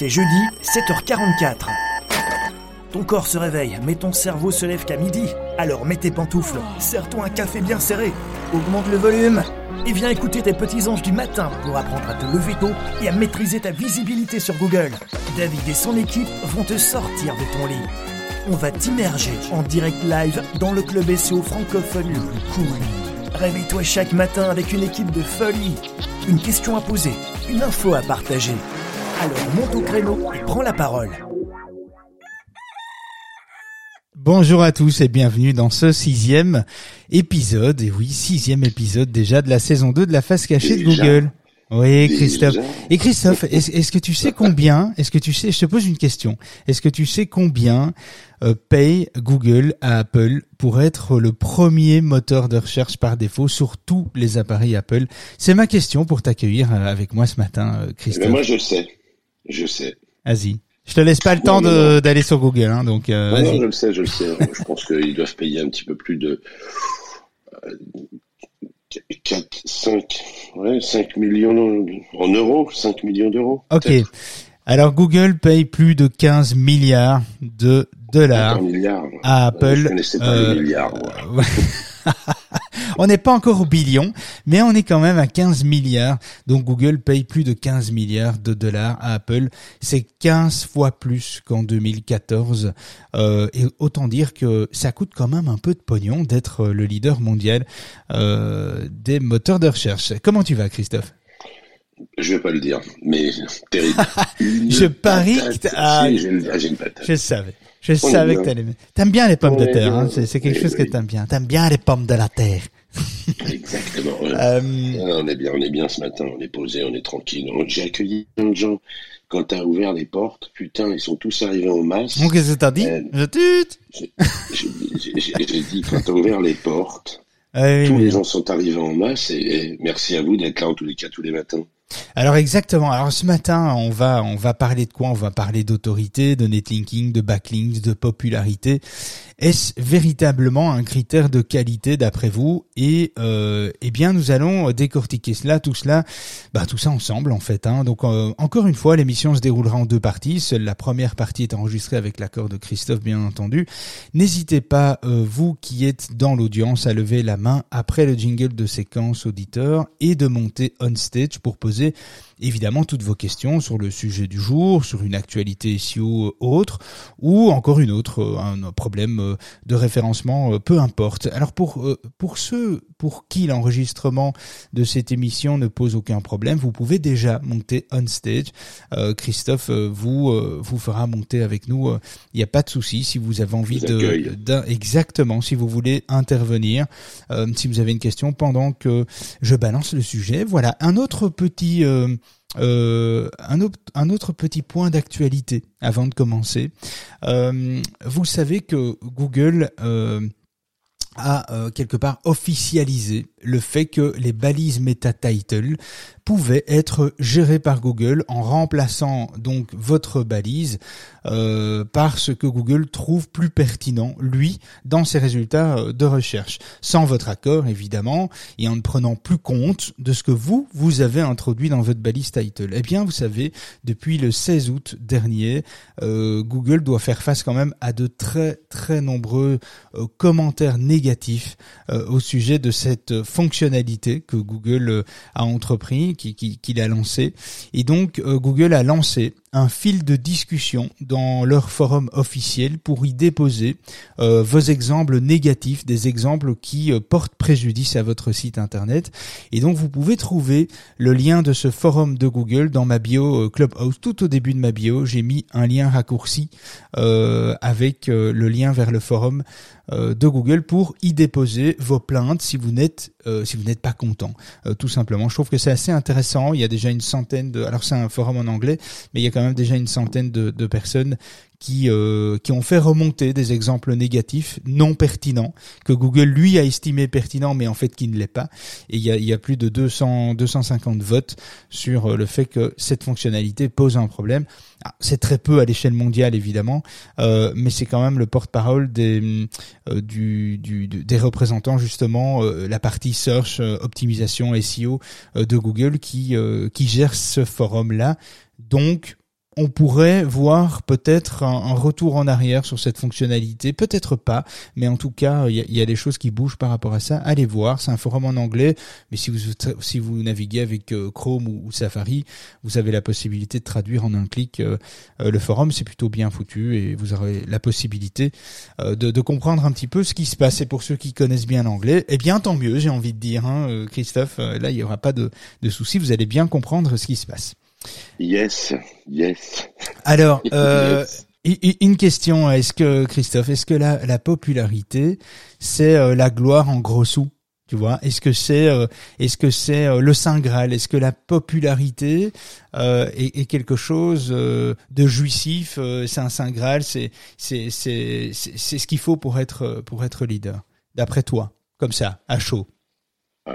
C'est jeudi, 7h44. Ton corps se réveille, mais ton cerveau se lève qu'à midi. Alors mets tes pantoufles, serre-toi un café bien serré, augmente le volume et viens écouter tes petits anges du matin pour apprendre à te lever tôt et à maîtriser ta visibilité sur Google. David et son équipe vont te sortir de ton lit. On va t'immerger en direct live dans le club SEO francophone le plus cool. Réveille-toi chaque matin avec une équipe de folie. Une question à poser, une info à partager. Alors monte au créneau et prends la parole. Bonjour à tous et bienvenue dans ce sixième épisode, et oui, sixième épisode déjà de la saison 2 de la face cachée de Google. Oui, Christophe. Et Christophe, est-ce est-ce que tu sais combien, est-ce que tu sais, je te pose une question, est-ce que tu sais combien euh, paye Google à Apple pour être le premier moteur de recherche par défaut sur tous les appareils Apple? C'est ma question pour t'accueillir euh, avec moi ce matin, euh, Mais Christophe. moi, je sais. Je sais. Vas-y. Je te laisse pas le temps d'aller sur Google, hein, donc euh, Non, non, je le sais, je le sais. je pense qu'ils doivent payer un petit peu plus de euh, 4, 5, ouais, 5 millions en euros, 5 millions d'euros. Ok. Alors Google paye plus de 15 milliards de dollars milliard. à Je Apple. connaissais pas Euh, les milliards. Ouais. on n'est pas encore au billion, mais on est quand même à 15 milliards. Donc Google paye plus de 15 milliards de dollars à Apple. C'est 15 fois plus qu'en 2014. Euh, et autant dire que ça coûte quand même un peu de pognon d'être le leader mondial euh, des moteurs de recherche. Comment tu vas, Christophe? Je vais pas le dire, mais terrible. Je parie que t'as- Si, j'ai une- j'ai une patate. Je savais. Je On est savais que t'allais. T'aimes bien les pommes On de est terre, hein. C'est, quelque Oui, chose que oui. t'aimes bien. T'aimes bien les pommes de la terre. Exactement. Euh, Ah, on est bien, on est bien ce matin, on est posé, on est tranquille. J'ai accueilli plein de gens. Quand t'as ouvert les portes, putain, ils sont tous arrivés en masse. donc qu'est-ce que t'as dit Euh. J'ai dit, quand t'as ouvert les portes, Ah oui, tous les gens sont arrivés en masse et, et merci à vous d'être là en tous les cas tous les matins. Alors exactement. Alors ce matin, on va on va parler de quoi? On va parler d'autorité, de netlinking, de backlinks, de popularité. Est-ce véritablement un critère de qualité d'après vous? Et euh, eh bien, nous allons décortiquer cela, tout cela, bah tout ça ensemble en fait. Hein. Donc euh, encore une fois, l'émission se déroulera en deux parties. Seule la première partie est enregistrée avec l'accord de Christophe, bien entendu. N'hésitez pas, euh, vous qui êtes dans l'audience, à lever la main après le jingle de séquence auditeur et de monter on stage pour poser disais, évidemment toutes vos questions sur le sujet du jour, sur une actualité SEO autre, ou encore une autre, euh, un problème euh, de référencement, euh, peu importe. Alors pour pour ceux pour qui l'enregistrement de cette émission ne pose aucun problème, vous pouvez déjà monter on stage. Euh, Christophe vous vous fera monter avec nous. Il n'y a pas de souci si vous avez envie de d'un- exactement si vous voulez intervenir, euh, si vous avez une question pendant que je balance le sujet. Voilà un autre petit euh, euh, un, autre, petit point d'actualité avant de commencer. Euh, vous savez que Google euh, a quelque part officialisé le fait que les balises meta title pouvaient être gérées par Google en remplaçant donc votre balise euh, par ce que Google trouve plus pertinent lui dans ses résultats euh, de recherche sans votre accord évidemment et en ne prenant plus compte de ce que vous vous avez introduit dans votre balise title. Eh bien vous savez depuis le 16 août dernier euh, Google doit faire face quand même à de très très nombreux commentaires négatifs au sujet de cette fonctionnalité que Google a entrepris, qui- qui- qu'il a lancé. Et donc euh, Google a lancé un fil de discussion dans leur forum officiel pour y déposer euh, vos exemples négatifs, des exemples qui euh, portent préjudice à votre site internet. Et donc vous pouvez trouver le lien de ce forum de Google dans ma bio euh, Clubhouse. Tout au début de ma bio, j'ai mis un lien raccourci avec le lien vers le forum de Google pour y déposer vos plaintes si vous n'êtes si vous n'êtes pas content. Tout simplement, je trouve que c'est assez intéressant. Il y a déjà une centaine de alors c'est un forum en anglais, mais il y a quand même déjà une centaine de, personnes qui euh, qui ont fait remonter des exemples négatifs non pertinents que Google lui a estimé pertinents mais en fait qui ne l'est pas et il y a, y a plus de 200 250 votes sur euh, le fait que cette fonctionnalité pose un problème. Ah, C'est très peu à l'échelle mondiale évidemment, euh, mais c'est quand même le porte-parole des des représentants justement la partie search optimisation SEO de Google qui qui gère ce forum là. Donc on pourrait voir peut-être un, retour en arrière sur cette fonctionnalité, peut-être pas, mais en tout cas, il y a, des choses qui bougent par rapport à ça. Allez voir, c'est un forum en anglais, mais si vous si vous naviguez avec euh, Chrome ou, Safari, vous avez la possibilité de traduire en un clic euh, euh, le forum, c'est plutôt bien foutu et vous aurez la possibilité de, comprendre un petit peu ce qui se passe. Et pour ceux qui connaissent bien l'anglais, eh bien tant mieux, j'ai envie de dire, hein, Christophe. Là, il y aura pas de, de soucis, vous allez bien comprendre ce qui se passe. Yes, yes. Alors, euh, une question, est-ce que Christophe, est-ce que la, la popularité, c'est euh, la gloire en gros sous tu vois, est-ce que c'est euh, est-ce que c'est le saint graal? Est-ce que la popularité euh, est, est, quelque chose de jouissif C'est un saint graal C'est c'est c'est c'est ce qu'il faut pour être pour être leader, d'après toi, comme ça, à chaud?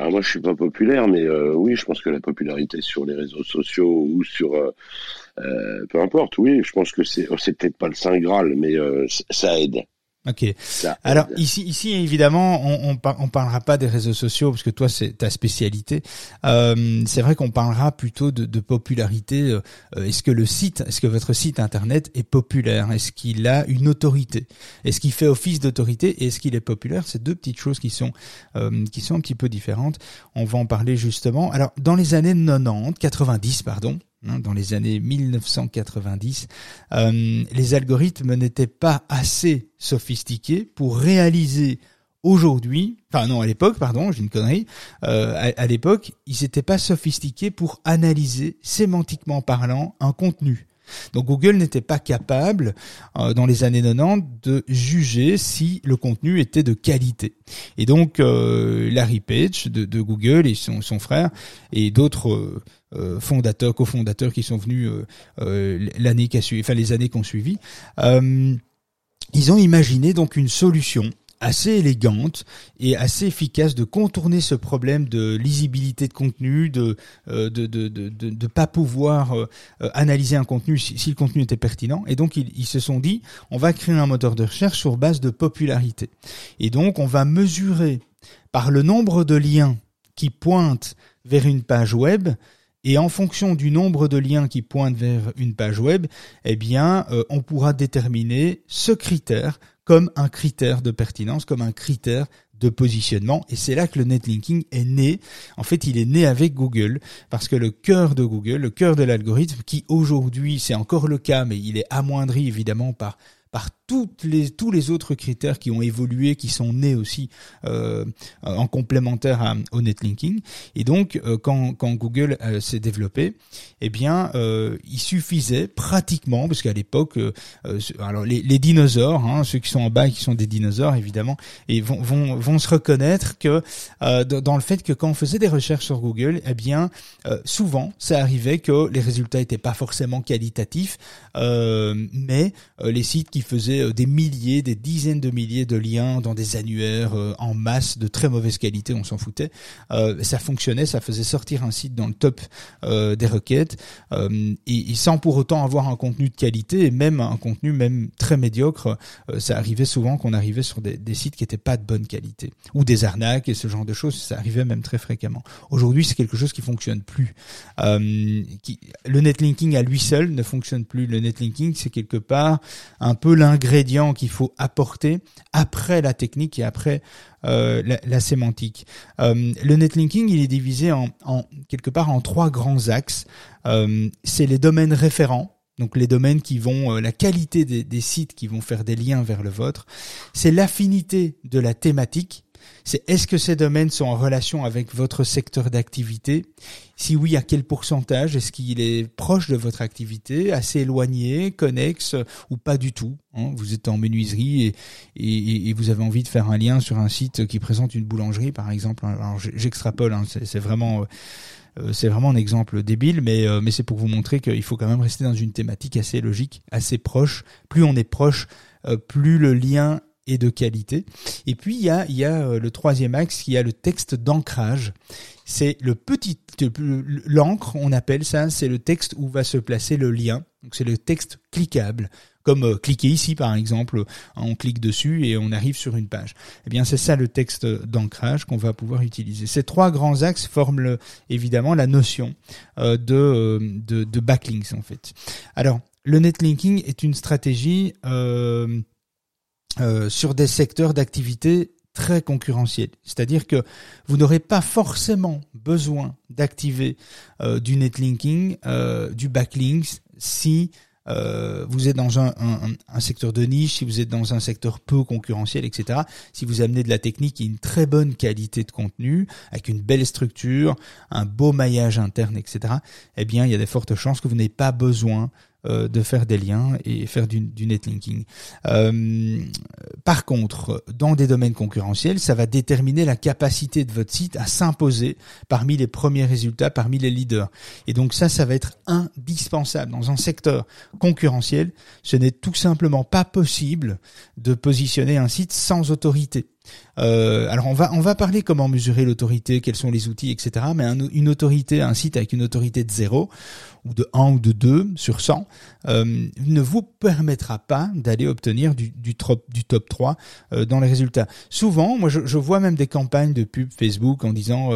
Moi, je suis pas populaire, mais euh, oui, je pense que la popularité sur les réseaux sociaux ou sur, euh, euh, peu importe, oui, je pense que c'est, c'est peut-être pas le saint graal, mais ça aide. Ok. Alors ici, ici évidemment, on, on, on, parlera pas des réseaux sociaux parce que toi c'est ta spécialité. Euh, c'est vrai qu'on parlera plutôt de, de popularité. Euh, est-ce que le site, est-ce que votre site internet est populaire? Est-ce qu'il a une autorité? Est-ce qu'il fait office d'autorité? Et est-ce qu'il est populaire? C'est deux petites choses qui sont euh, qui sont un petit peu différentes. On va en parler justement. Alors dans les années 90, 90 pardon, Hein, dans les années 1990, euh, les algorithmes n'étaient pas assez sophistiqués pour réaliser aujourd'hui, enfin non à l'époque, pardon, j'ai une connerie, euh, à, l'époque, ils n'étaient pas sophistiqués pour analyser sémantiquement parlant un contenu. Donc Google n'était pas capable, euh, dans les années 90, de juger si le contenu était de qualité. Et donc euh, Larry Page de, de, Google et son, son frère et d'autres euh, fondateurs, cofondateurs qui sont venus euh, euh, l'année qui a suivi, enfin les années qui ont suivi, ils ont imaginé donc une solution assez élégante et assez efficace de contourner ce problème de lisibilité de contenu, de de de de, de, pas pouvoir analyser un contenu si, le contenu était pertinent. Et donc ils, se sont dit, on va créer un moteur de recherche sur base de popularité. Et donc on va mesurer par le nombre de liens qui pointent vers une page web et en fonction du nombre de liens qui pointent vers une page web, eh bien, euh, on pourra déterminer ce critère comme un critère de pertinence, comme un critère de positionnement. Et c'est là que le netlinking est né. En fait, il est né avec Google parce que le cœur de Google, le cœur de l'algorithme, qui aujourd'hui, c'est encore le cas, mais il est amoindri évidemment par par toutes les, tous les autres critères qui ont évolué, qui sont nés aussi euh, en complémentaire au netlinking. Et donc, euh, quand, quand Google euh, s'est développé, eh bien, euh, il suffisait pratiquement, parce qu'à l'époque, euh, alors les, les dinosaures, hein, ceux qui sont en bas, qui sont des dinosaures évidemment, et vont, vont, vont se reconnaître que dans le fait que quand on faisait des recherches sur Google, eh bien, souvent, ça arrivait que les résultats étaient pas forcément qualitatifs, mais les sites qui faisaient euh, des milliers, des dizaines de milliers de liens dans des annuaires euh, en masse de très mauvaise qualité, on s'en foutait. Euh, ça fonctionnait, ça faisait sortir un site dans le top des requêtes et, sans pour autant avoir un contenu de qualité et même un contenu même très médiocre. ça arrivait souvent qu'on arrivait sur des, sites qui n'étaient pas de bonne qualité ou des arnaques et ce genre de choses. Ça arrivait même très fréquemment. Aujourd'hui, c'est quelque chose qui fonctionne plus. le netlinking à lui seul ne fonctionne plus. Le netlinking, c'est quelque part un l'ingrédient qu'il faut apporter après la technique et après euh, la, sémantique. Euh, le netlinking, il est divisé en, quelque part en trois grands axes. Euh, c'est les domaines référents. Donc les domaines qui vont, la qualité des sites qui vont faire des liens vers le vôtre, c'est l'affinité de la thématique c'est est-ce que ces domaines sont en relation avec votre secteur d'activité? Si oui, à quel pourcentage? Est-ce qu'il est proche de votre activité, assez éloigné, connexe ou pas du tout hein? Vous êtes en menuiserie et, vous avez envie de faire un lien sur un site qui présente une boulangerie, par exemple. Alors j'extrapole, hein, c'est vraiment euh, c'est vraiment un exemple débile, mais, euh, mais c'est pour vous montrer qu'il faut quand même rester dans une thématique assez logique, assez proche. Plus on est proche, euh, plus le lien et de qualité. Et puis il y a, il y a euh, le troisième axe qui a le texte d'ancrage. C'est le petit l'encre, on appelle ça, c'est le texte où va se placer le lien. Donc c'est le texte cliquable comme euh, cliquer ici par exemple, on clique dessus et on arrive sur une page. Eh bien c'est ça le texte d'ancrage qu'on va pouvoir utiliser. Ces trois grands axes forment évidemment la notion de, de, de backlinks en fait. Alors le netlinking est une stratégie euh, euh, sur des secteurs d'activité très concurrentiels. C'est-à-dire que vous n'aurez pas forcément besoin d'activer euh, du netlinking, du backlinks, si vous êtes dans un, un, secteur de niche, si vous êtes dans un secteur peu concurrentiel, etc. Si vous amenez de la technique et une très bonne qualité de contenu, avec une belle structure, un beau maillage interne, etc. Eh bien, il y a des fortes chances que vous n'ayez pas besoin euh, de faire des liens et faire du, netlinking. Euh, par contre, dans des domaines concurrentiels, ça va déterminer la capacité de votre site à s'imposer parmi les premiers résultats, parmi les leaders. Et donc ça, ça va être indispensable. Dans un secteur concurrentiel, ce n'est tout simplement pas possible de positionner un site sans autorité. Euh, alors on va parler comment mesurer l'autorité, quels sont les outils, etc. Mais une autorité, un site avec une autorité de 0 ou de 1 ou de 2 sur 100 euh, ne vous permettra pas d'aller obtenir du, top, du top 3 euh, dans les résultats. Souvent, moi je, je, vois même des campagnes de pub Facebook en disant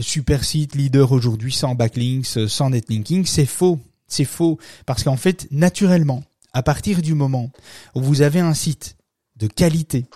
super site leader aujourd'hui sans backlinks, sans netlinking. C'est faux. C'est faux parce qu'en fait, naturellement, à partir du moment où vous avez un site de qualité,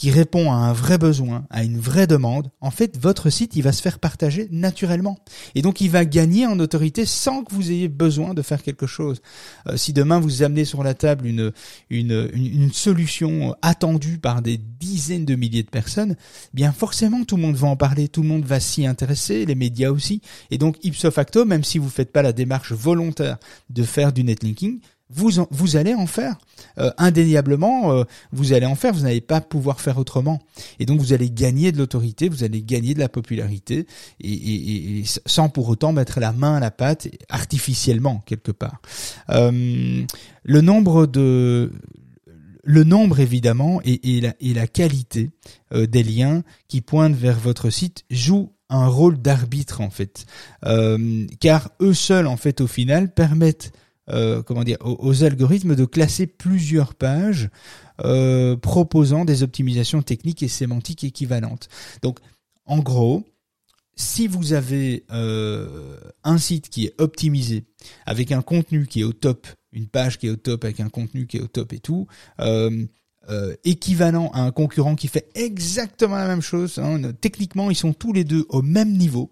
qui répond à un vrai besoin, à une vraie demande, en fait, votre site, il va se faire partager naturellement. Et donc, il va gagner en autorité sans que vous ayez besoin de faire quelque chose. Euh, si demain, vous amenez sur la table une, une, une, solution attendue par des dizaines de milliers de personnes, bien forcément, tout le monde va en parler, tout le monde va s'y intéresser, les médias aussi. Et donc, ipso facto, même si vous ne faites pas la démarche volontaire de faire du netlinking, vous, vous allez en faire. Euh, indéniablement, euh, vous allez en faire, vous n'allez pas pouvoir faire autrement. Et donc vous allez gagner de l'autorité, vous allez gagner de la popularité, et, sans pour autant mettre la main à la pâte artificiellement quelque part. Euh, le nombre de le nombre évidemment et, la, et la, qualité des liens qui pointent vers votre site jouent un rôle d'arbitre en fait, car eux seuls en fait au final permettent euh, comment dire, aux, algorithmes de classer plusieurs pages euh, proposant des optimisations techniques et sémantiques équivalentes. Donc, en gros, si vous avez euh, un site qui est optimisé avec un contenu qui est au top, une page qui est au top avec un contenu qui est au top et tout, équivalent à un concurrent qui fait exactement la même chose, hein, techniquement ils sont tous les deux au même niveau,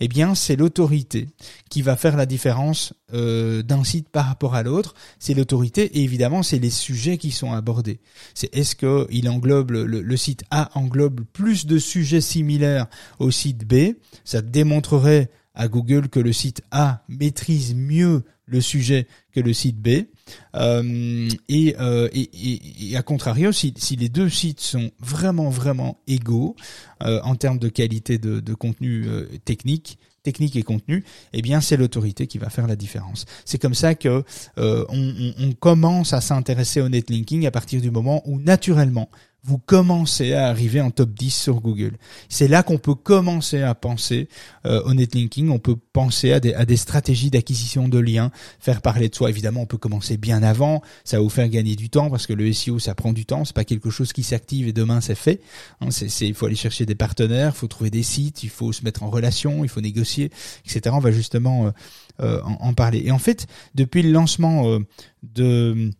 eh bien c'est l'autorité qui va faire la différence euh, d'un site par rapport à l'autre. C'est l'autorité et évidemment c'est les sujets qui sont abordés. C'est est-ce que il englobe le, site A englobe plus de sujets similaires au site B? Ça démontrerait à Google que le site A maîtrise mieux le sujet que le site B. Euh, et, euh, et, à contrario, si, les deux sites sont vraiment vraiment égaux euh, en termes de qualité de, contenu technique, technique et contenu, eh bien c'est l'autorité qui va faire la différence. C'est comme ça que on, commence à s'intéresser au netlinking à partir du moment où naturellement vous commencez à arriver en top 10 sur Google. C'est là qu'on peut commencer à penser euh, au netlinking, on peut penser à des, à des stratégies d'acquisition de liens, faire parler de soi. Évidemment, on peut commencer bien avant, ça va vous faire gagner du temps parce que le SEO, ça prend du temps, c'est pas quelque chose qui s'active et demain c'est fait. Hein, c'est, il faut aller chercher des partenaires, il faut trouver des sites, il faut se mettre en relation, il faut négocier, etc. On va justement euh, euh, en, en, parler. Et en fait, depuis le lancement euh, de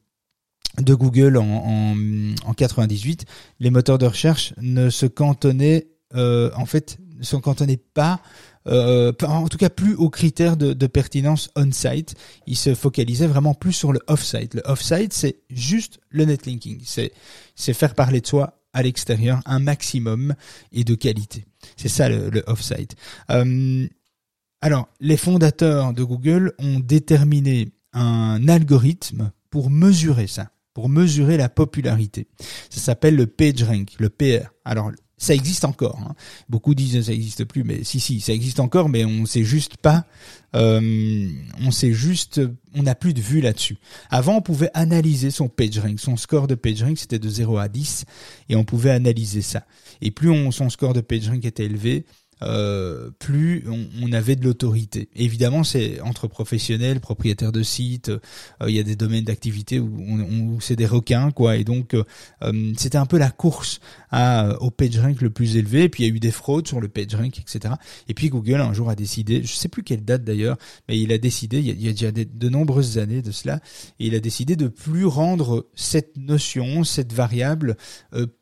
de Google en, en, en, 98, les moteurs de recherche ne se cantonnaient euh, en fait ne se cantonnaient pas euh, en tout cas plus aux critères de, de pertinence on-site. Ils se focalisaient vraiment plus sur le off-site. Le off-site, c'est juste le netlinking. C'est c'est faire parler de soi à l'extérieur un maximum et de qualité. C'est ça le, le off-site. Euh, alors, les fondateurs de Google ont déterminé un algorithme pour mesurer ça pour mesurer la popularité. Ça s'appelle le PageRank, le PR. Alors, ça existe encore. Hein. Beaucoup disent que ça n'existe plus, mais si, si, ça existe encore, mais on sait juste pas. Euh, on sait juste, on n'a plus de vue là-dessus. Avant, on pouvait analyser son PageRank. Son score de PageRank, c'était de 0 à 10, et on pouvait analyser ça. Et plus on, son score de PageRank était élevé, euh, plus on, avait de l'autorité. Évidemment, c'est entre professionnels, propriétaires de sites, euh, il y a des domaines d'activité où, on, c'est des requins, quoi. Et donc, euh, c'était un peu la course à, au PageRank le plus élevé. Et puis, il y a eu des fraudes sur le PageRank, etc. Et puis, Google, un jour, a décidé, je sais plus quelle date d'ailleurs, mais il a décidé, il y a, déjà de nombreuses années de cela, il a décidé de plus rendre cette notion, cette variable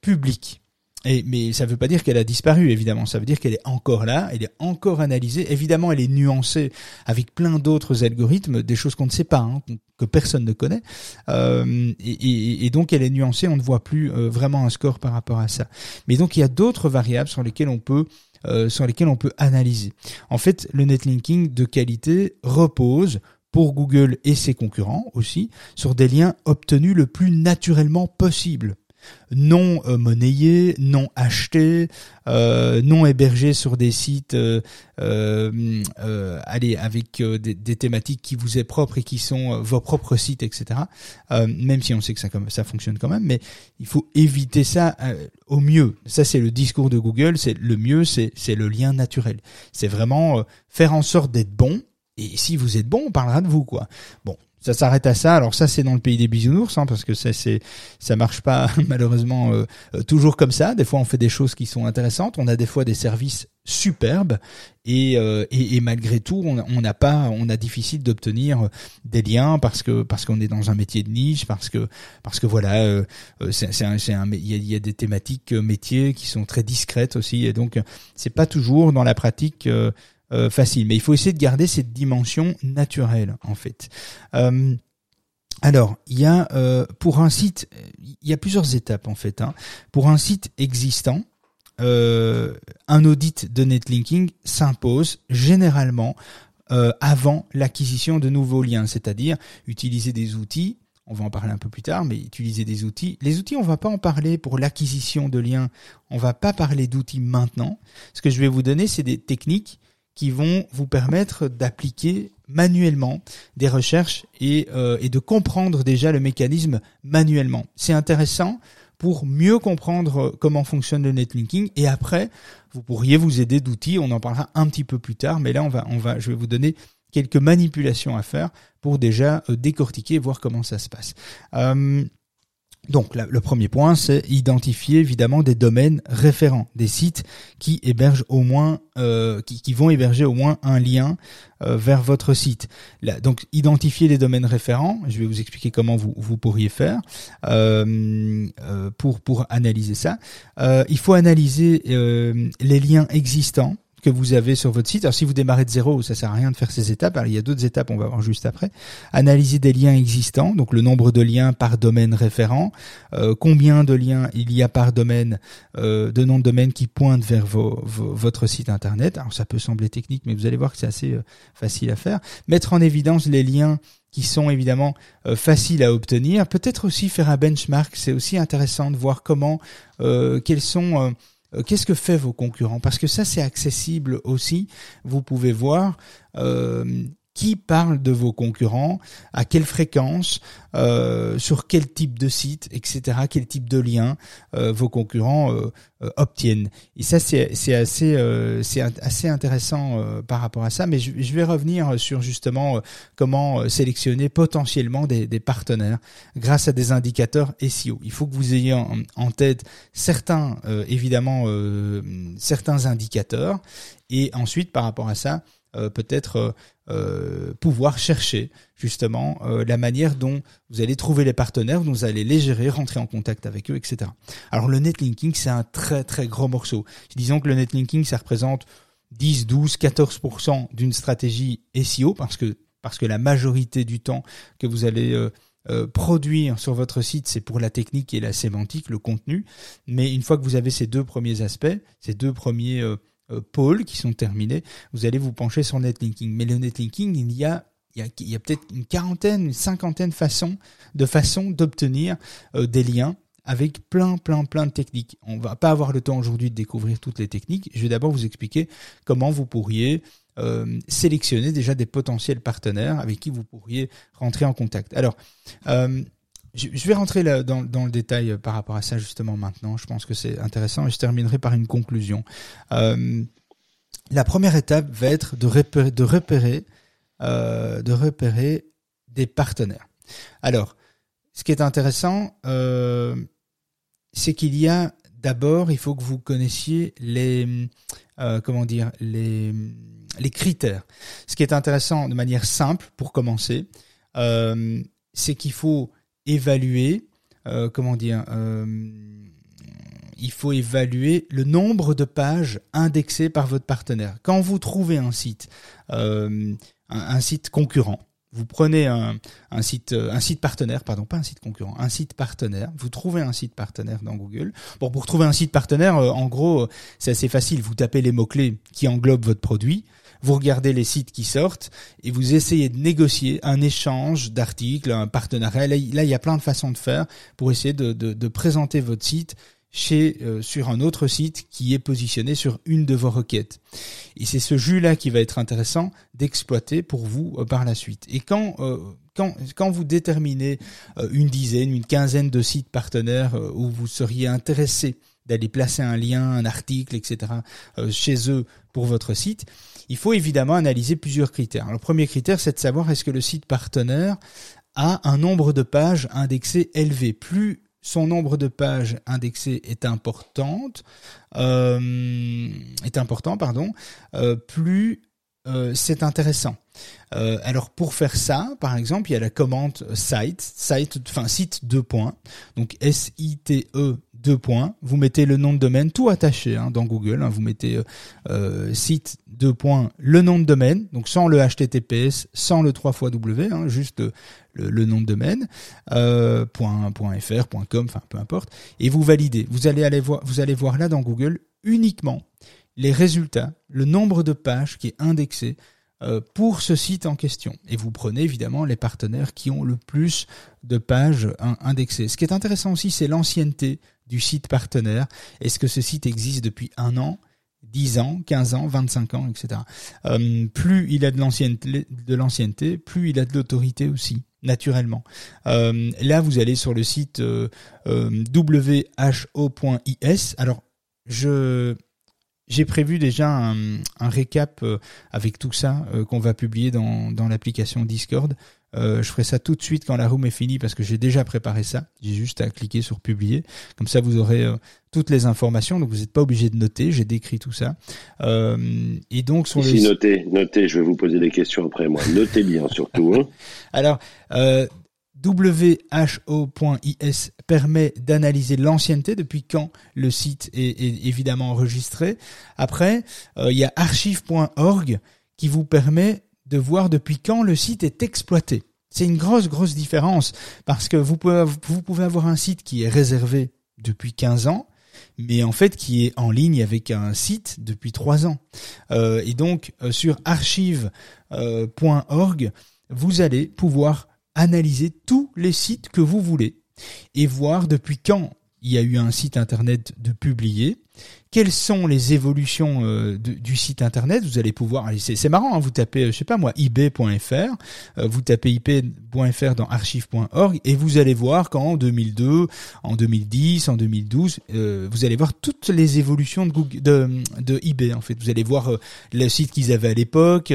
publique. Et, mais ça ne veut pas dire qu'elle a disparu, évidemment. Ça veut dire qu'elle est encore là, elle est encore analysée. Évidemment, elle est nuancée avec plein d'autres algorithmes, des choses qu'on ne sait pas, hein, que personne ne connaît. Euh, et, et, donc, elle est nuancée. On ne voit plus euh, vraiment un score par rapport à ça. Mais donc, il y a d'autres variables sur lesquelles on peut euh, sur lesquelles on peut analyser. En fait, le netlinking de qualité repose pour Google et ses concurrents aussi sur des liens obtenus le plus naturellement possible non euh, monnayés, non achetés, euh, non hébergés sur des sites, euh, euh allez, avec des, thématiques qui vous est propres et qui sont vos propres sites, etc. même si on sait que ça, ça fonctionne quand même, mais il faut éviter ça au mieux. Ça, c'est le discours de Google. C'est le mieux, c'est c'est le lien naturel. C'est vraiment faire en sorte d'être bon. Et si vous êtes bon, on parlera de vous, quoi. Bon, ça s'arrête à ça. Alors ça, c'est dans le pays des bisounours, hein, parce que ça, c'est, ça marche pas malheureusement euh, euh, toujours comme ça. Des fois, on fait des choses qui sont intéressantes. On a des fois des services superbes, et, euh, et, malgré tout, on n'a pas, on a difficile d'obtenir des liens parce que parce qu'on est dans un métier de niche, parce que parce que voilà, c'est, c'est un, un, il y a, y a, des thématiques métiers qui sont très discrètes aussi, et donc c'est pas toujours dans la pratique. Euh, facile. Mais il faut essayer de garder cette dimension naturelle, en fait. Euh, alors, il y a euh, pour un site, il y a plusieurs étapes en fait. Hein. Pour un site existant, un audit de netlinking s'impose généralement avant l'acquisition de nouveaux liens, c'est-à-dire utiliser des outils. On va en parler un peu plus tard, mais utiliser des outils. Les outils, on va pas en parler pour l'acquisition de liens. On va pas parler d'outils maintenant. Ce que je vais vous donner, c'est des techniques qui vont vous permettre d'appliquer manuellement des recherches et, euh, et de comprendre déjà le mécanisme manuellement. C'est intéressant pour mieux comprendre comment fonctionne le netlinking et après vous pourriez vous aider d'outils, on en parlera un petit peu plus tard mais là on va on va je vais vous donner quelques manipulations à faire pour déjà euh, décortiquer voir comment ça se passe. Euh, donc le premier point, c'est identifier évidemment des domaines référents, des sites qui hébergent au moins, euh, qui, vont héberger au moins un lien euh, vers votre site. Donc identifier les domaines référents. Je vais vous expliquer comment vous, vous pourriez faire euh, pour pour analyser ça. il faut analyser les liens existants que vous avez sur votre site. Alors si vous démarrez de zéro, ça sert à rien de faire ces étapes. Alors il y a d'autres étapes, on va voir juste après. Analyser des liens existants, donc le nombre de liens par domaine référent, euh, combien de liens il y a par domaine, euh, de nom de domaine qui pointent vers vos, votre site internet. Alors ça peut sembler technique, mais vous allez voir que c'est assez euh, facile à faire. Mettre en évidence les liens qui sont évidemment faciles à obtenir. Peut-être aussi faire un benchmark. C'est aussi intéressant de voir comment, quels sont euh, qu'est-ce que fait vos concurrents? Parce que ça, c'est accessible aussi. Vous pouvez voir euh, qui parle de vos concurrents, à quelle fréquence, euh, sur quel type de site, etc., quel type de lien euh, vos concurrents euh, obtiennent. Et ça, c'est assez, c'est assez intéressant par rapport à ça. Mais je, vais revenir sur justement comment sélectionner potentiellement des, des, partenaires grâce à des indicateurs SEO. Il faut que vous ayez en, en tête certains, évidemment, certains indicateurs. Et ensuite, par rapport à ça, euh, peut-être euh, euh, pouvoir chercher justement la manière dont vous allez trouver les partenaires, dont vous allez les gérer, rentrer en contact avec eux, etc. Alors le netlinking, c'est un très très gros morceau. Disons que le netlinking, ça représente 10, 12, 14% d'une stratégie SEO parce que parce que la majorité du temps que vous allez produire sur votre site, c'est pour la technique et la sémantique, le contenu. Mais une fois que vous avez ces deux premiers aspects, ces deux premiers euh, pôles qui sont terminés, vous allez vous pencher sur netlinking. Mais le netlinking, il y a il y a, peut-être une quarantaine, une cinquantaine de façons, d'obtenir euh, des liens avec plein, plein, plein de techniques. On va pas avoir le temps aujourd'hui de découvrir toutes les techniques. Je vais d'abord vous expliquer comment vous pourriez euh, sélectionner déjà des potentiels partenaires avec qui vous pourriez rentrer en contact. Alors, euh, je, vais rentrer dans, le détail euh, par rapport à ça justement maintenant. Je pense que c'est intéressant et je terminerai par une conclusion. Euh, la première étape va être de repérer, euh, de repérer des partenaires. Alors, ce qui est intéressant, c'est qu'il y a d'abord, il faut que vous connaissiez les, comment dire, les, critères. Ce qui est intéressant de manière simple pour commencer, c'est qu'il faut évaluer, euh, comment dire, euh, il faut évaluer le nombre de pages indexées par votre partenaire. Quand vous trouvez un site, euh, un, site concurrent, vous prenez un, un, site un site partenaire pardon pas un site concurrent un site partenaire vous trouvez un site partenaire dans Google. Bon pour trouver un site partenaire en gros c'est assez facile. Vous tapez les mots clés qui englobent votre produit vous regardez les sites qui sortent et vous essayez de négocier un échange d'articles un partenariat là, il y a plein de façons de faire pour essayer de, présenter votre site chez euh, sur un autre site qui est positionné sur une de vos requêtes. Et c'est ce jus-là qui va être intéressant d'exploiter pour vous euh, par la suite. Et quand euh, quand, quand vous déterminez une dizaine, une quinzaine de sites partenaires où vous seriez intéressé d'aller placer un lien, un article, etc. chez eux pour votre site, il faut évidemment analyser plusieurs critères. le premier critère, c'est de savoir est-ce que le site partenaire a un nombre de pages indexées élevé. Plus son nombre de pages indexées est importante, euh, est important, pardon, euh, plus euh, c'est intéressant. Euh, alors pour faire ça, par exemple, il y a la commande site, site, enfin site deux donc S I T E deux points. Vous mettez le nom de domaine tout attaché hein, dans Google. Hein, vous mettez euh, euh site deux points, le nom de domaine, donc sans le HTTPS, sans le 3 fois W, hein, juste le, nom de domaine, euh, point, point .fr, point .com, enfin peu importe, et vous validez. Vous allez aller voir, vous allez voir là dans Google uniquement les résultats, le nombre de pages qui est indexé pour ce site en question. Et vous prenez évidemment les partenaires qui ont le plus de pages indexées. Ce qui est intéressant aussi, c'est l'ancienneté du site partenaire. Est-ce que ce site existe depuis un an 10 ans, 15 ans, 25 ans, etc. Euh, plus il a de l'ancienneté, plus il a de l'autorité aussi, naturellement. Euh, là, vous allez sur le site euh, who.is. Alors, je j'ai prévu déjà un, un, récap avec tout ça qu'on va publier dans l'application Discord. Euh, je ferai ça tout de suite quand la room est finie parce que j'ai déjà préparé ça. J'ai juste à cliquer sur publier. Comme ça, vous aurez euh, toutes les informations. Donc, vous n'êtes pas obligé de noter. J'ai décrit tout ça. Euh, et donc, sur Ici, notez, notez. Je vais vous poser des questions après moi. Notez bien surtout. Hein. Alors, who.is permet d'analyser l'ancienneté depuis quand le site est, est évidemment enregistré. Après, euh, il y a archive.org qui vous permet de voir depuis quand le site est exploité. C'est une grosse, grosse différence parce que vous pouvez, avoir un site qui est réservé depuis 15 ans, mais en fait qui est en ligne avec un site depuis 3 ans. Euh, et donc, euh, sur archive.org, vous allez pouvoir analyser tous les sites que vous voulez et voir depuis quand il y a eu un site internet de publié, quelles sont les évolutions euh, du site internet? Vous allez pouvoir, c'est marrant, hein, vous tapez, euh, je sais pas moi, ib.fr, euh, vous tapez ip.fr dans archive.org et vous allez voir qu'en 2002, en 2010, en 2012, vous allez voir toutes les évolutions de Google, eBay. En fait, vous allez voir le site qu'ils avaient à l'époque.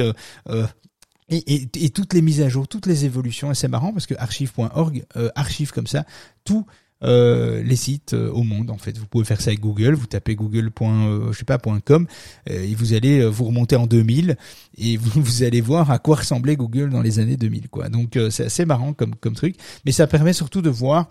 Et, toutes les mises à jour, toutes les évolutions, et c'est marrant parce que archive.org archive comme ça tout euh, les sites euh, au monde en fait. Vous pouvez faire ça avec Google, vous tapez google. Euh, je sais pas .com et vous allez vous remonter en 2000 et vous, vous, allez voir à quoi ressemblait Google dans les années 2000 quoi. Donc c'est assez marrant comme comme truc, mais ça permet surtout de voir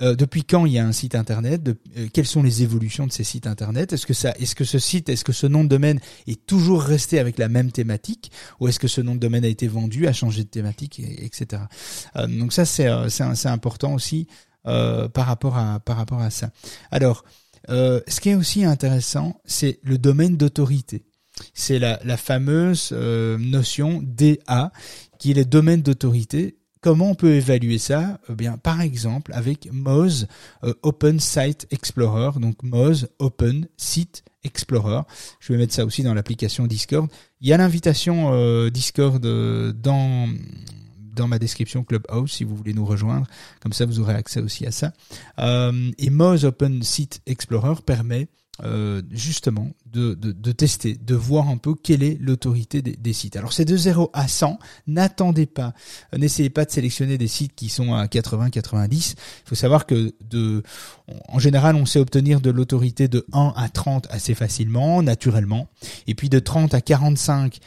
depuis quand il y a un site internet, de, quelles sont les évolutions de ces sites internet, est-ce que ça, est-ce que ce site, est-ce que ce nom de domaine est toujours resté avec la même thématique, ou est-ce que ce nom de domaine a été vendu, a changé de thématique, etc. donc ça c'est c'est important aussi euh, par rapport à par rapport à ça. Alors, euh, ce qui est aussi intéressant, c'est le domaine d'autorité. C'est la, la fameuse euh, notion DA, qui est le domaine d'autorité. Comment on peut évaluer ça? Eh Bien, par exemple, avec Moz Open Site Explorer, donc Moz Open Site Explorer. Je vais mettre ça aussi dans l'application Discord. Il y a l'invitation Discord dans dans ma description Clubhouse si vous voulez nous rejoindre. Comme ça, vous aurez accès aussi à ça. Euh, et Moz Open Site Explorer permet euh, justement de, de, de, tester, de voir un peu quelle est l'autorité des, sites. Alors c'est de 0 à 100, n'attendez pas, n'essayez pas de sélectionner des sites qui sont à 80, 90. Il faut savoir que de, en général, on sait obtenir de l'autorité de 1 à 30 assez facilement, naturellement, et puis de 30 à 45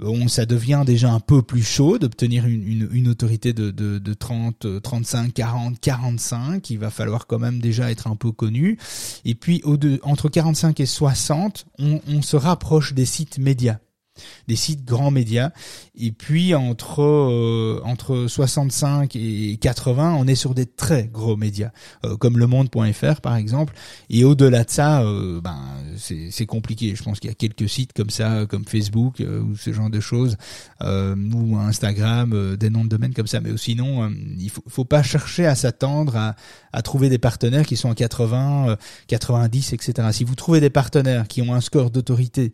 Bon, ça devient déjà un peu plus chaud d'obtenir une, une, une, autorité de, de, de 30, 35, 40, 45. Il va falloir quand même déjà être un peu connu. Et puis entre 45 et 60, on, on se rapproche des sites médias des sites grands médias. Et puis entre euh, entre 65 et 80, on est sur des très gros médias, euh, comme Le Monde.fr par exemple. Et au-delà de ça, euh, ben c'est compliqué. Je pense qu'il y a quelques sites comme ça, comme Facebook ou ce genre de choses, ou Instagram, des noms de domaine comme ça. Mais sinon, il faut, faut pas chercher à s'attendre à, à trouver des partenaires qui sont à 80, 90, etc. Si vous trouvez des partenaires qui ont un score d'autorité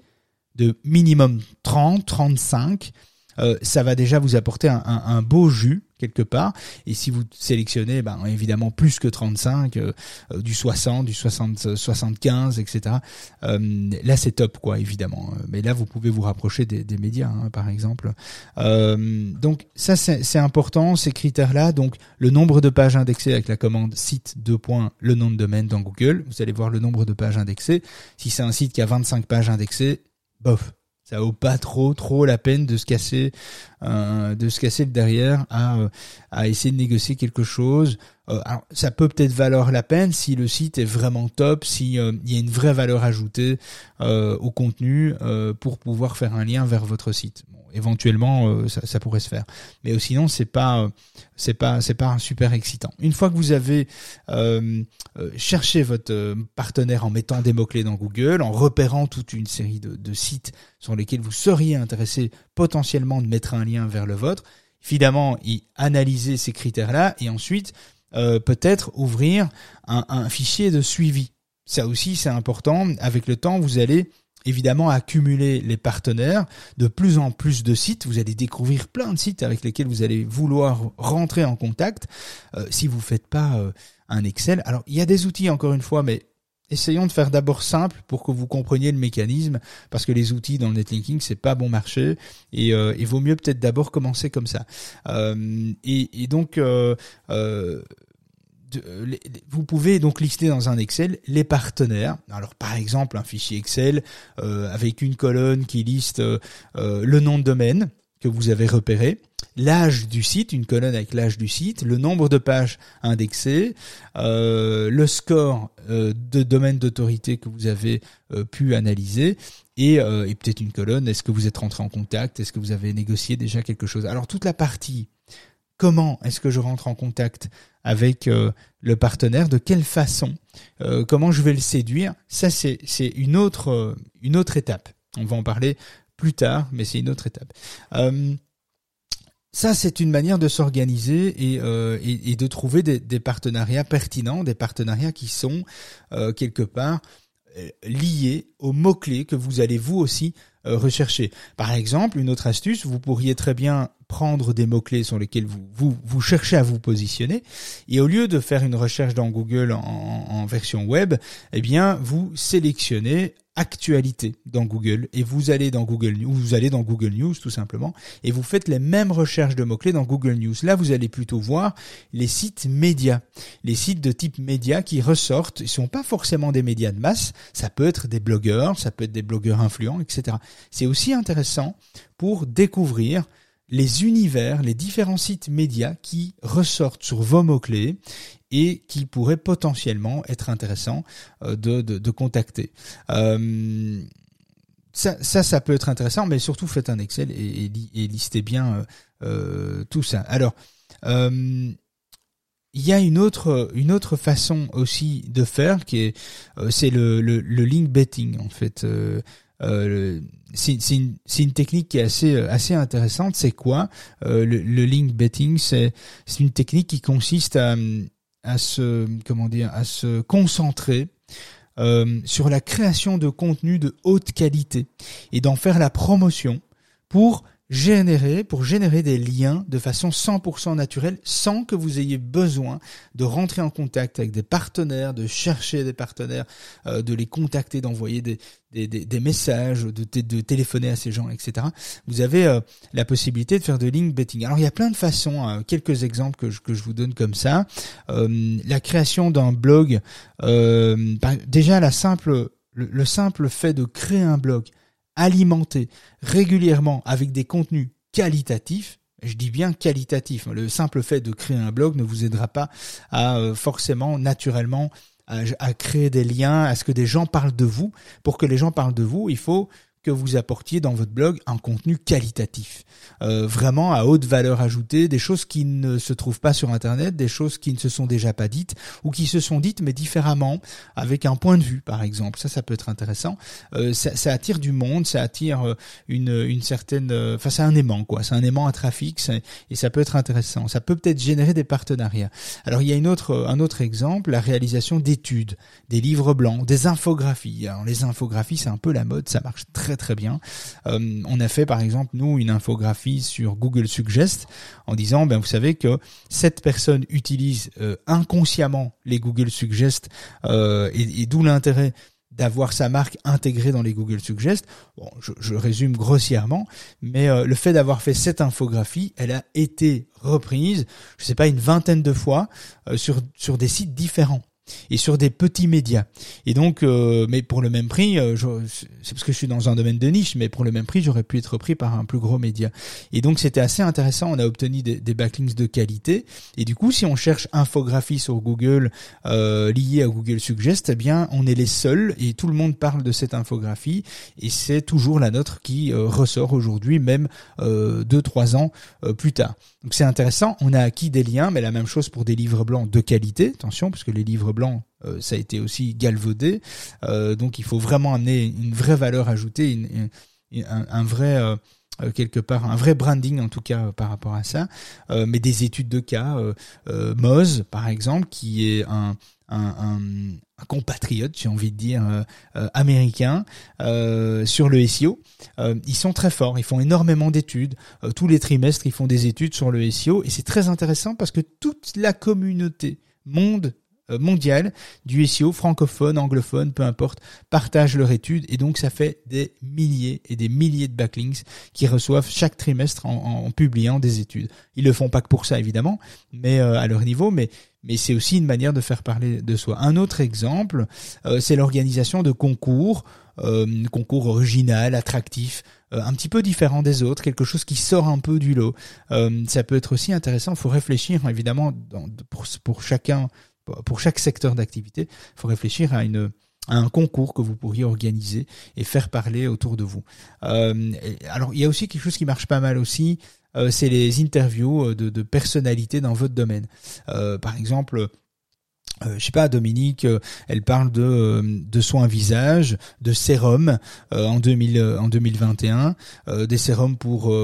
de minimum 30, 35, euh, ça va déjà vous apporter un, un, un, beau jus quelque part. Et si vous sélectionnez, ben, évidemment plus que 35, euh, euh, du 60, du 60, 75, etc. Euh, là, c'est top, quoi, évidemment. Mais là, vous pouvez vous rapprocher des, des médias, hein, par exemple. Euh, donc ça, c'est important, ces critères-là. Donc le nombre de pages indexées avec la commande site 2. le nom de domaine dans Google. Vous allez voir le nombre de pages indexées. Si c'est un site qui a 25 pages indexées, bof, ça vaut pas trop trop la peine de se casser euh, de se casser le derrière à euh, essayer de négocier quelque chose. Euh, alors, ça peut peut-être valoir la peine si le site est vraiment top si euh, il y a une vraie valeur ajoutée au contenu pour pouvoir faire un lien vers votre site éventuellement ça, ça, pourrait se faire mais sinon c'est pas c'est pas c'est pas super excitant une fois que vous avez cherché votre partenaire en mettant des mots clés dans Google en repérant toute une série de, sites sur lesquels vous seriez intéressé potentiellement de mettre un lien vers le vôtre, évidemment, y analyser ces critères-là et ensuite euh, peut-être ouvrir un, fichier de suivi. Ça aussi, c'est important. Avec le temps, vous allez évidemment accumuler les partenaires, de plus en plus de sites. Vous allez découvrir plein de sites avec lesquels vous allez vouloir rentrer en contact. Euh, si vous faites pas euh, un Excel, alors il y a des outils encore une fois, mais essayons de faire d'abord simple pour que vous compreniez le mécanisme, parce que les outils dans le netlinking c'est pas bon marché et euh, il vaut mieux peut-être d'abord commencer comme ça. Et, donc euh vous pouvez donc lister dans un Excel les partenaires. Alors par exemple un fichier Excel euh, avec une colonne qui liste le nom de domaine que vous avez repéré l'âge du site, une colonne avec l'âge du site, le nombre de pages indexées, euh, le score euh, de domaine d'autorité que vous avez euh, pu analyser, et, euh, et peut-être une colonne, est-ce que vous êtes rentré en contact, est-ce que vous avez négocié déjà quelque chose. Alors toute la partie comment est-ce que je rentre en contact avec euh, le partenaire, de quelle façon, comment je vais le séduire, ça c'est une autre, une autre étape. On va en parler plus tard, mais c'est une autre étape. Euh, ça, c'est une manière de s'organiser et, euh, de trouver des, partenariats pertinents, des partenariats qui sont euh, quelque part euh, liés aux mots-clés que vous allez vous aussi euh, rechercher. Par exemple, une autre astuce, vous pourriez très bien prendre des mots-clés sur lesquels vous, vous, cherchez à vous positionner et au lieu de faire une recherche dans Google en, en version web, eh bien, vous sélectionnez actualité dans Google et vous allez dans Google News, vous allez dans Google News tout simplement et vous faites les mêmes recherches de mots-clés dans Google News. Là, vous allez plutôt voir les sites médias, les sites de type médias qui ressortent. Ils sont pas forcément des médias de masse. Ça peut être des blogueurs, ça peut être des blogueurs influents, etc. C'est aussi intéressant pour découvrir les univers, les différents sites médias qui ressortent sur vos mots-clés et qui pourraient potentiellement être intéressants euh, de, de, contacter. Euh, ça, ça, peut être intéressant, mais surtout faites un Excel et, listez bien euh, tout ça. Alors, il y a une autre une autre façon aussi de faire qui est c'est le, le, le link betting en fait. Euh, c'est une, technique qui est assez assez intéressante. C'est quoi euh, le, le, link betting? C'est une technique qui consiste à, à se comment dire à se concentrer euh, sur la création de contenu de haute qualité et d'en faire la promotion pour générer, pour générer des liens de façon 100% naturelle sans que vous ayez besoin de rentrer en contact avec des partenaires, de chercher des partenaires, euh, de les contacter, d'envoyer des, messages, de, téléphoner à ces gens, etc. Vous avez euh, la possibilité de faire de link betting. Alors il y a plein de façons, hein. quelques exemples que je, vous donne comme ça. Euh, la création d'un blog, déjà le simple fait de créer un blog, alimenté régulièrement avec des contenus qualitatifs, je dis bien qualitatifs, le simple fait de créer un blog ne vous aidera pas à euh, forcément naturellement à, créer des liens, à ce que des gens parlent de vous. Pour que les gens parlent de vous, il faut que vous apportiez dans votre blog un contenu qualitatif, euh, vraiment à haute valeur ajoutée, des choses qui ne se trouvent pas sur Internet, des choses qui ne se sont déjà pas dites ou qui se sont dites mais différemment, avec un point de vue par exemple. Ça, ça peut être intéressant. Euh, ça, ça, attire du monde, ça attire euh, une, une certaine, euh, enfin c'est un aimant quoi, c'est un aimant à trafic et ça peut être intéressant. Ça peut peut-être générer des partenariats. Alors il y a une autre, un autre exemple, la réalisation d'études, des livres blancs, des infographies. Alors les infographies c'est un peu la mode, ça marche très très bien. Euh, on a fait par exemple nous une infographie sur Google Suggest en disant ben vous savez que cette personne utilise euh, inconsciemment les Google Suggest euh, et, d'où l'intérêt d'avoir sa marque intégrée dans les Google Suggest. Bon, je, résume grossièrement, mais le fait d'avoir fait cette infographie, elle a été reprise, je sais pas, une vingtaine de fois sur sur des sites différents et sur des petits médias. Et donc, euh, mais pour le même prix, euh, c'est parce que je suis dans un domaine de niche, mais pour le même prix, j'aurais pu être pris par un plus gros média. Et donc, c'était assez intéressant. On a obtenu des, des, backlinks de qualité. Et du coup, si on cherche infographie sur Google euh, liée à Google Suggest, eh bien, on est les seuls et tout le monde parle de cette infographie. Et c'est toujours la nôtre qui euh, ressort aujourd'hui, même deux, trois ans plus tard. Donc, c'est intéressant. On a acquis des liens, mais la même chose pour des livres blancs de qualité. Attention, parce que les livres blanc, euh, ça a été aussi galvaudé. Euh, donc il faut vraiment amener une vraie valeur ajoutée, un, vrai euh, quelque part un vrai branding en tout cas par rapport à ça mais des études de cas Moz par exemple qui est un, compatriote, j'ai envie de dire, américain sur le SEO. ils sont très forts, ils font énormément d'études. tous les trimestres, ils font des études sur le SEO et c'est très intéressant parce que toute la communauté monde euh, mondial du SEO francophone, anglophone, peu importe, partagent leur étude et donc ça fait des milliers et des milliers de backlinks qui reçoivent chaque trimestre en, publiant des études. Ils le font pas que pour ça évidemment, mais euh, à leur niveau, mais mais c'est aussi une manière de faire parler de soi. Un autre exemple, euh, c'est l'organisation de concours, concours original, attractif, un petit peu différent des autres, quelque chose qui sort un peu du lot. ça peut être aussi intéressant. Il faut réfléchir évidemment pour, pour chacun pour chaque secteur d'activité, il faut réfléchir à une un concours que vous pourriez organiser et faire parler autour de vous. Euh, alors il y a aussi quelque chose qui marche pas mal aussi, euh, c'est les interviews de, de personnalités dans votre domaine. Euh, par exemple, euh, je sais pas, Dominique, euh, elle parle de, euh, de soins visage, de sérum en 2000 en 2021, des sérums pour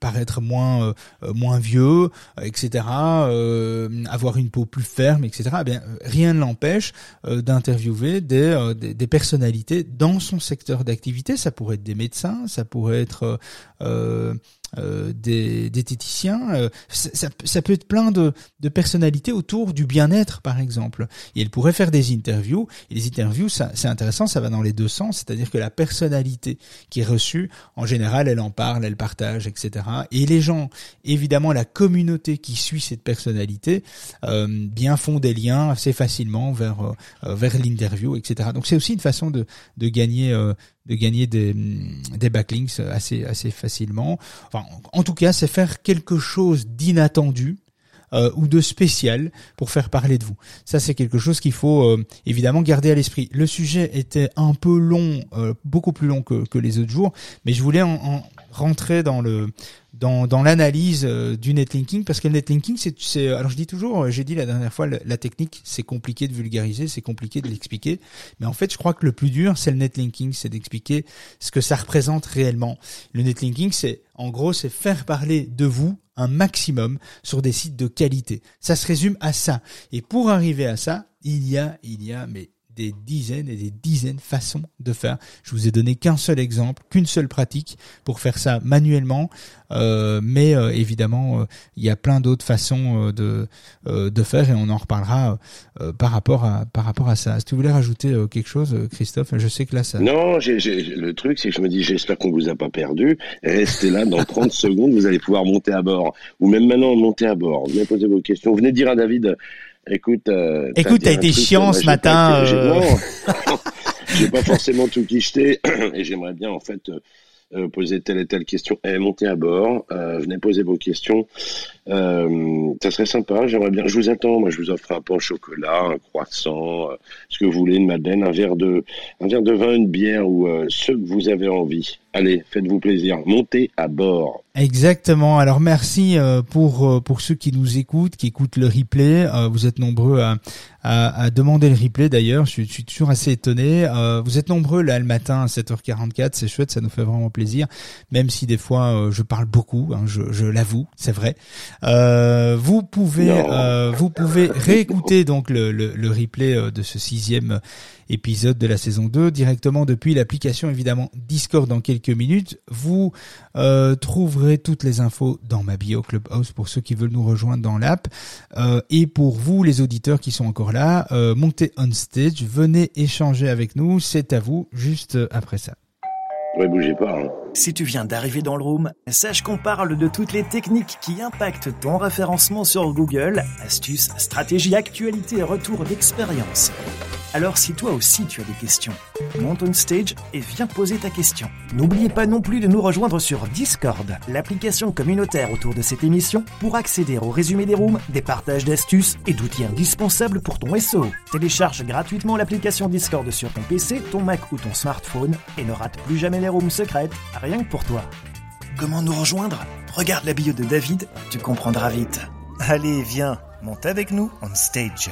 paraître moins moins vieux, etc. avoir une peau plus ferme, etc. Eh rien ne l'empêche d'interviewer des, des personnalités dans son secteur d'activité. Ça pourrait être des médecins, ça pourrait être euh, des, diététiciens, euh, ça, ça, peut être plein de, de personnalités autour du bien-être, par exemple. Et elle pourrait faire des interviews. Et les interviews, c'est intéressant, ça va dans les deux sens, c'est-à-dire que la personnalité qui est reçue, en général, elle en parle, elle partage, etc. Et les gens, évidemment, la communauté qui suit cette personnalité, euh, bien font des liens assez facilement vers vers l'interview, etc. Donc c'est aussi une façon de de gagner de gagner des, des backlinks assez assez facilement. Enfin, en tout cas, c'est faire quelque chose d'inattendu euh, ou de spécial pour faire parler de vous. Ça, c'est quelque chose qu'il faut euh, évidemment garder à l'esprit. Le sujet était un peu long, euh, beaucoup plus long que, que les autres jours, mais je voulais en, en rentrer dans le dans, dans l'analyse euh, du netlinking parce que le netlinking c'est c'est alors je dis toujours euh, j'ai dit la dernière fois la, technique c'est compliqué de vulgariser c'est compliqué de l'expliquer. Mais en fait je crois que le plus dur c'est le netlinking c'est d'expliquer ce que ça représente réellement. Le netlinking c'est en gros c'est faire parler de vous un maximum sur des sites de qualité. Ça se résume à ça. Et pour arriver à ça il y a il y a mais des dizaines et des dizaines de façons de faire. Je vous ai donné qu'un seul exemple, qu'une seule pratique pour faire ça manuellement, euh, mais euh, évidemment euh, il y a plein d'autres façons de de faire et on en reparlera par rapport à par rapport à ça. Est-ce que tu voulais rajouter quelque chose, Christophe? Je sais que là ça. Non, le truc c'est que je me dis j'espère qu'on vous a pas perdu. Restez là dans 30 secondes, vous allez pouvoir monter à bord ou même maintenant monter à bord. Venez poser vos questions. Venez dire à David Écoute, euh, écoute, t'as été chiant ce matin. Euh... J'ai pas forcément tout quicheté et j'aimerais bien en fait euh, euh, poser telle et telle question. Eh, montez à bord, euh, venez poser vos questions. Ça serait sympa, j'aimerais bien. Je vous attends, moi je vous offre un pain au chocolat, un croissant, ce que vous voulez, une madeleine, un verre de, un verre de vin, une bière ou ce que vous avez envie. Allez, faites-vous plaisir, montez à bord. Exactement. Alors merci pour pour ceux qui nous écoutent, qui écoutent le replay. Vous êtes nombreux à, à, demander le replay d'ailleurs. Je, suis toujours assez étonné. Vous êtes nombreux là le matin à 7h44. C'est chouette, ça nous fait vraiment plaisir, même si des fois euh, je parle beaucoup, hein, je, je l'avoue, c'est vrai. Euh, vous pouvez, euh, vous pouvez réécouter donc le, le, le replay de ce sixième épisode de la saison 2 directement depuis l'application évidemment Discord dans quelques minutes. Vous euh, trouverez toutes les infos dans ma bio Clubhouse pour ceux qui veulent nous rejoindre dans l'app. Euh, et pour vous les auditeurs qui sont encore là, euh, montez on stage, venez échanger avec nous, c'est à vous juste après ça. Ouais, bougez pas. Hein. Si tu viens d'arriver dans le room, sache qu'on parle de toutes les techniques qui impactent ton référencement sur Google, astuces, stratégies, actualités et retours d'expérience. Alors si toi aussi tu as des questions, monte on stage et viens poser ta question. N'oubliez pas non plus de nous rejoindre sur Discord, l'application communautaire autour de cette émission, pour accéder au résumé des rooms, des partages d'astuces et d'outils indispensables pour ton SEO. Télécharge gratuitement l'application Discord sur ton PC, ton Mac ou ton smartphone et ne rate plus jamais les rooms secrètes, rien que pour toi. Comment nous rejoindre? Regarde la bio de David, tu comprendras vite. Allez, viens, monte avec nous on stage.